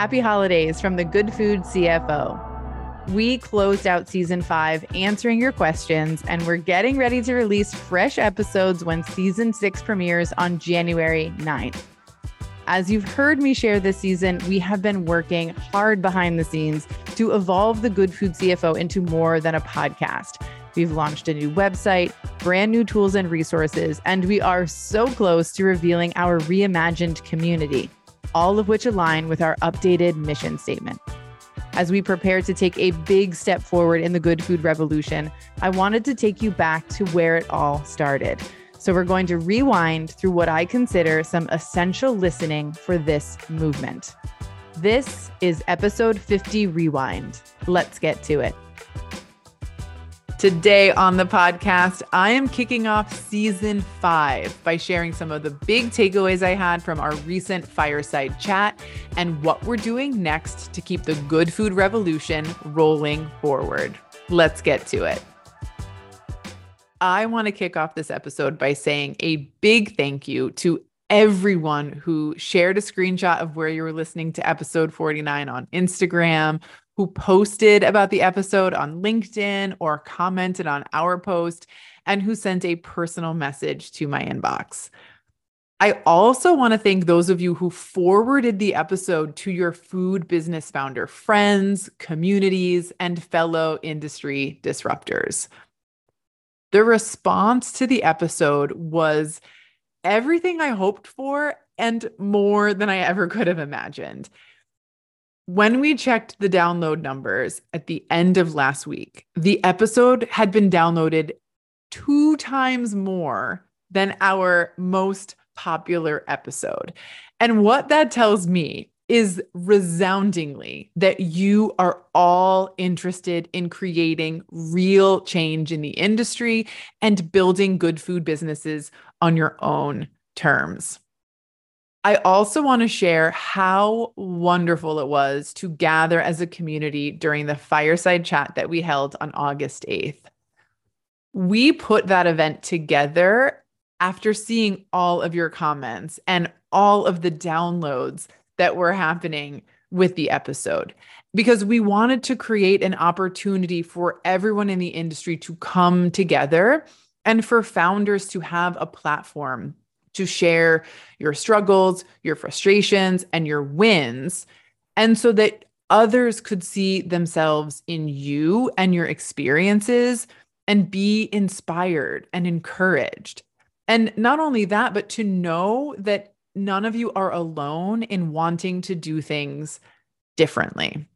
Happy holidays from the Good Food CFO. We closed out season five answering your questions, and we're getting ready to release fresh episodes when season six premieres on January 9th. As you've heard me share this season, we have been working hard behind the scenes to evolve the Good Food CFO into more than a podcast. We've launched a new website, brand new tools and resources, and we are so close to revealing our reimagined community, all of which align with our updated mission statement. As we prepare to take a big step forward in the good food revolution, I wanted to take you back to where it all started. So, we're going to rewind through what I consider some essential listening for this movement. This is episode 50 Rewind. Let's get to it. Today on the podcast, I am kicking off season five by sharing some of the big takeaways I had from our recent fireside chat and what we're doing next to keep the good food revolution rolling forward. Let's get to it. I want to kick off this episode by saying a big thank you to everyone who shared a screenshot of where you were listening to episode 49 on Instagram who posted about the episode on LinkedIn or commented on our post, and who sent a personal message to my inbox. I also want to thank those of you who forwarded the episode to your food business founder friends, communities, and fellow industry disruptors. The response to the episode was everything I hoped for and more than I ever could have imagined. When we checked the download numbers at the end of last week, the episode had been downloaded two times more than our most popular episode. And what that tells me is resoundingly that you are all interested in creating real change in the industry and building good food businesses on your own terms. I also want to share how wonderful it was to gather as a community during the fireside chat that we held on August 8th. We put that event together after seeing all of your comments and all of the downloads that were happening with the episode because we wanted to create an opportunity for everyone in the industry to come together and for founders to have a platform to share your struggles, your frustrations, and your wins. And so that others could see themselves in you and your experiences and be inspired and encouraged. And not only that, but to know that none of you are alone in wanting to do things differently.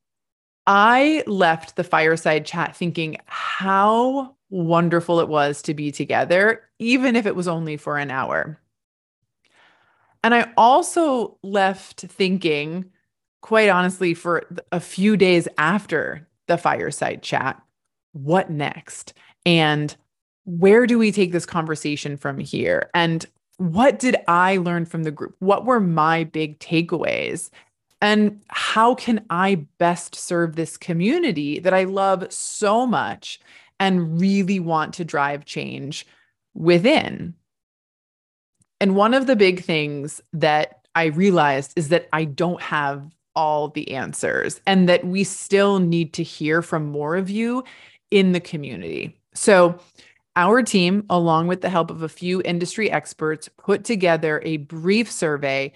I left the fireside chat thinking how wonderful it was to be together, even if it was only for an hour. And I also left thinking, quite honestly, for a few days after the fireside chat, what next? And where do we take this conversation from here? And what did I learn from the group? What were my big takeaways? And how can I best serve this community that I love so much and really want to drive change within? And one of the big things that I realized is that I don't have all the answers and that we still need to hear from more of you in the community. So, our team, along with the help of a few industry experts, put together a brief survey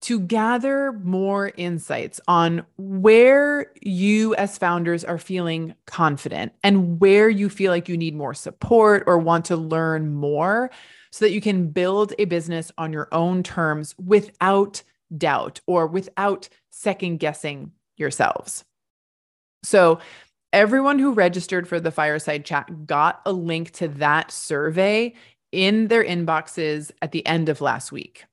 to gather more insights on where you, as founders, are feeling confident and where you feel like you need more support or want to learn more so that you can build a business on your own terms without doubt or without second guessing yourselves. So, everyone who registered for the fireside chat got a link to that survey in their inboxes at the end of last week.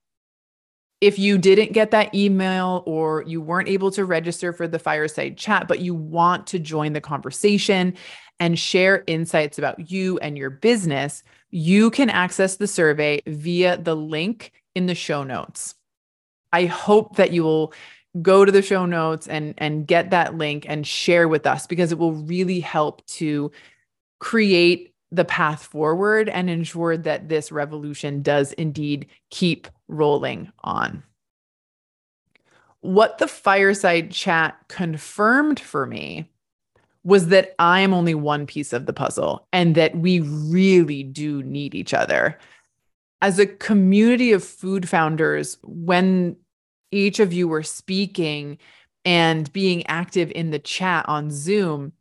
If you didn't get that email or you weren't able to register for the fireside chat, but you want to join the conversation and share insights about you and your business, you can access the survey via the link in the show notes. I hope that you will go to the show notes and and get that link and share with us because it will really help to create the path forward and ensure that this revolution does indeed keep rolling on. what the fireside chat confirmed for me was that I am only one piece of the puzzle and that we really do need each other. As a community of food founders, when each of you were speaking and being active in the chat on Zoom,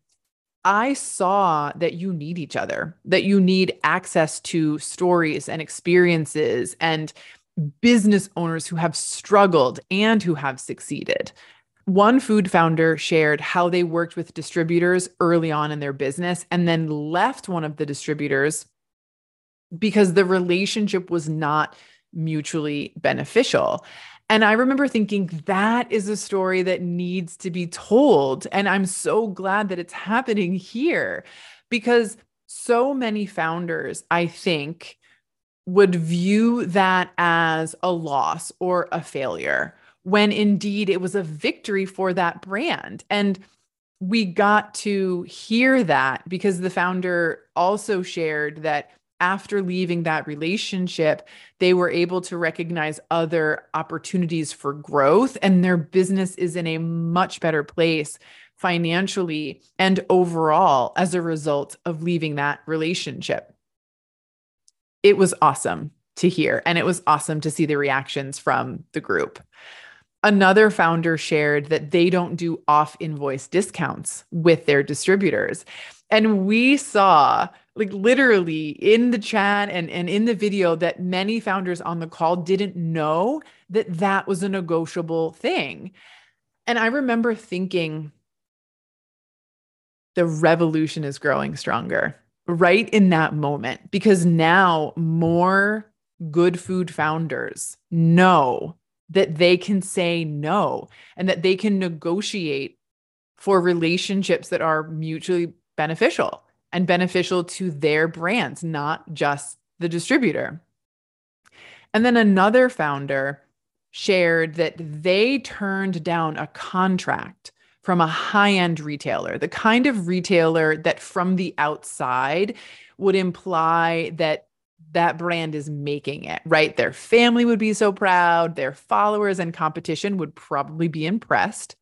I saw that you need each other, that you need access to stories and experiences and business owners who have struggled and who have succeeded. One food founder shared how they worked with distributors early on in their business and then left one of the distributors because the relationship was not mutually beneficial. And I remember thinking that is a story that needs to be told. And I'm so glad that it's happening here because so many founders, I think, would view that as a loss or a failure when indeed it was a victory for that brand. And we got to hear that because the founder also shared that after leaving that relationship, they were able to recognize other opportunities for growth, and their business is in a much better place financially and overall as a result of leaving that relationship. It was awesome to hear, and it was awesome to see the reactions from the group. Another founder shared that they don't do off invoice discounts with their distributors. And we saw, like, literally in the chat and, and in the video, that many founders on the call didn't know that that was a negotiable thing. And I remember thinking, the revolution is growing stronger right in that moment because now more good food founders know that they can say no and that they can negotiate for relationships that are mutually beneficial and beneficial to their brands, not just the distributor. And then another founder shared that they turned down a contract from a high end retailer, the kind of retailer that from the outside would imply that that brand is making it, right? Their family would be so proud, their followers and competition would probably be impressed.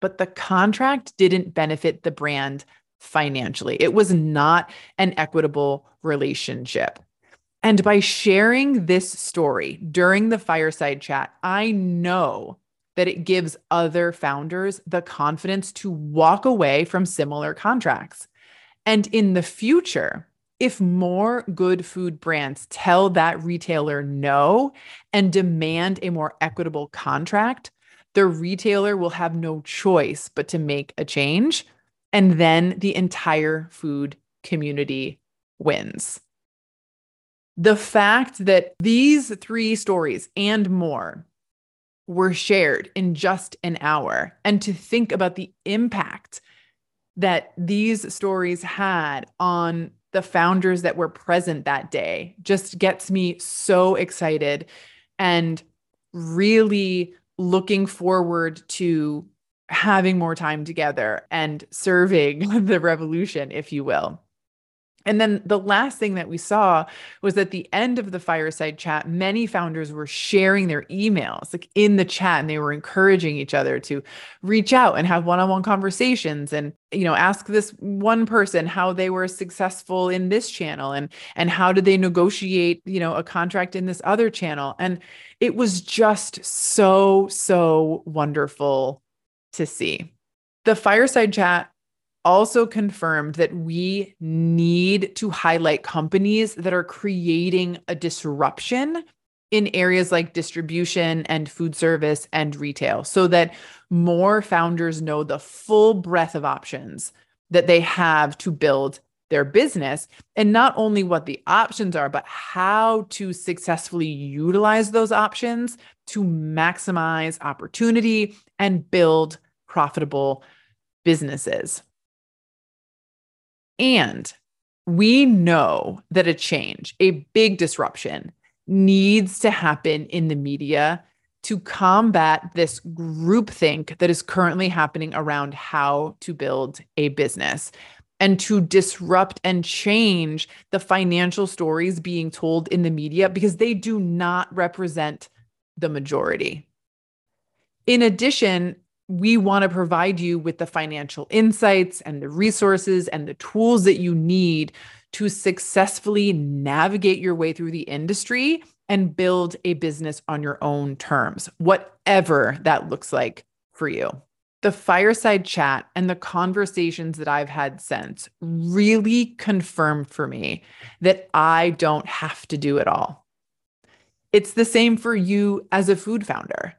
But the contract didn't benefit the brand financially. It was not an equitable relationship. And by sharing this story during the fireside chat, I know that it gives other founders the confidence to walk away from similar contracts. And in the future, if more good food brands tell that retailer no and demand a more equitable contract, the retailer will have no choice but to make a change. And then the entire food community wins. The fact that these three stories and more were shared in just an hour, and to think about the impact that these stories had on the founders that were present that day just gets me so excited and really looking forward to having more time together and serving the revolution, if you will. And then the last thing that we saw was at the end of the fireside chat, many founders were sharing their emails like in the chat and they were encouraging each other to reach out and have one-on-one conversations and you know ask this one person how they were successful in this channel and and how did they negotiate, you know, a contract in this other channel. And it was just so so wonderful to see. The fireside chat also confirmed that we need to highlight companies that are creating a disruption in areas like distribution and food service and retail so that more founders know the full breadth of options that they have to build their business and not only what the options are but how to successfully utilize those options to maximize opportunity and build profitable businesses and we know that a change, a big disruption, needs to happen in the media to combat this groupthink that is currently happening around how to build a business and to disrupt and change the financial stories being told in the media because they do not represent the majority. In addition, we want to provide you with the financial insights and the resources and the tools that you need to successfully navigate your way through the industry and build a business on your own terms, whatever that looks like for you. The fireside chat and the conversations that I've had since really confirmed for me that I don't have to do it all. It's the same for you as a food founder.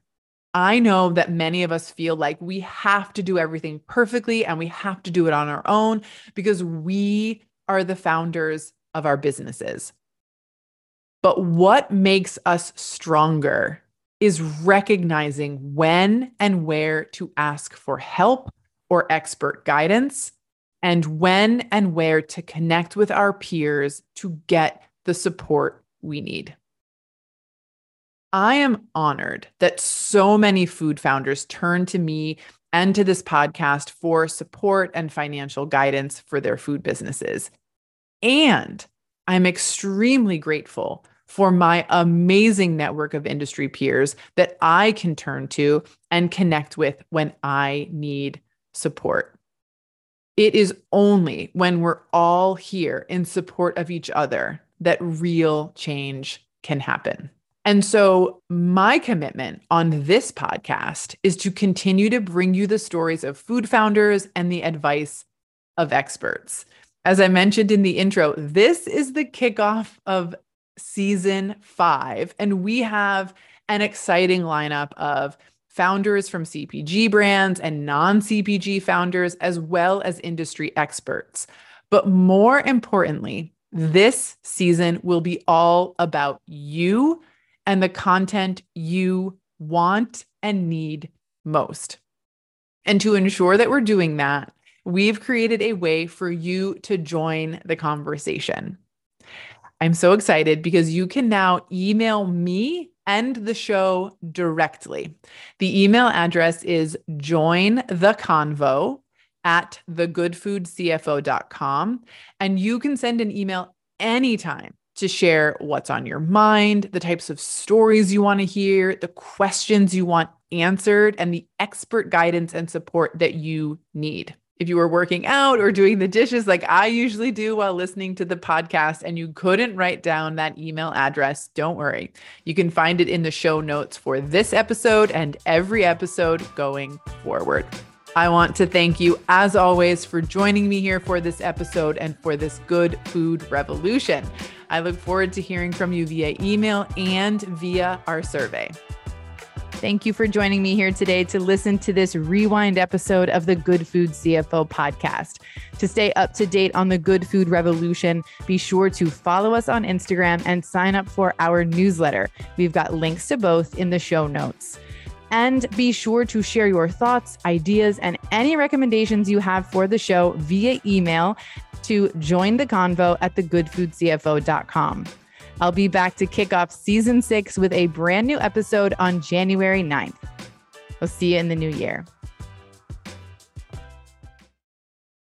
I know that many of us feel like we have to do everything perfectly and we have to do it on our own because we are the founders of our businesses. But what makes us stronger is recognizing when and where to ask for help or expert guidance, and when and where to connect with our peers to get the support we need. I am honored that so many food founders turn to me and to this podcast for support and financial guidance for their food businesses. And I'm extremely grateful for my amazing network of industry peers that I can turn to and connect with when I need support. It is only when we're all here in support of each other that real change can happen. And so, my commitment on this podcast is to continue to bring you the stories of food founders and the advice of experts. As I mentioned in the intro, this is the kickoff of season five, and we have an exciting lineup of founders from CPG brands and non CPG founders, as well as industry experts. But more importantly, this season will be all about you and the content you want and need most. And to ensure that we're doing that, we've created a way for you to join the conversation. I'm so excited because you can now email me and the show directly. The email address is join the convo at thegoodfoodcfo.com. And you can send an email anytime to share what's on your mind, the types of stories you want to hear, the questions you want answered, and the expert guidance and support that you need. If you were working out or doing the dishes like I usually do while listening to the podcast and you couldn't write down that email address, don't worry. You can find it in the show notes for this episode and every episode going forward. I want to thank you, as always, for joining me here for this episode and for this good food revolution. I look forward to hearing from you via email and via our survey. Thank you for joining me here today to listen to this rewind episode of the Good Food CFO podcast. To stay up to date on the Good Food Revolution, be sure to follow us on Instagram and sign up for our newsletter. We've got links to both in the show notes. And be sure to share your thoughts, ideas, and any recommendations you have for the show via email to join the convo at thegoodfoodcfo.com. I'll be back to kick off season six with a brand new episode on January 9th. We'll see you in the new year.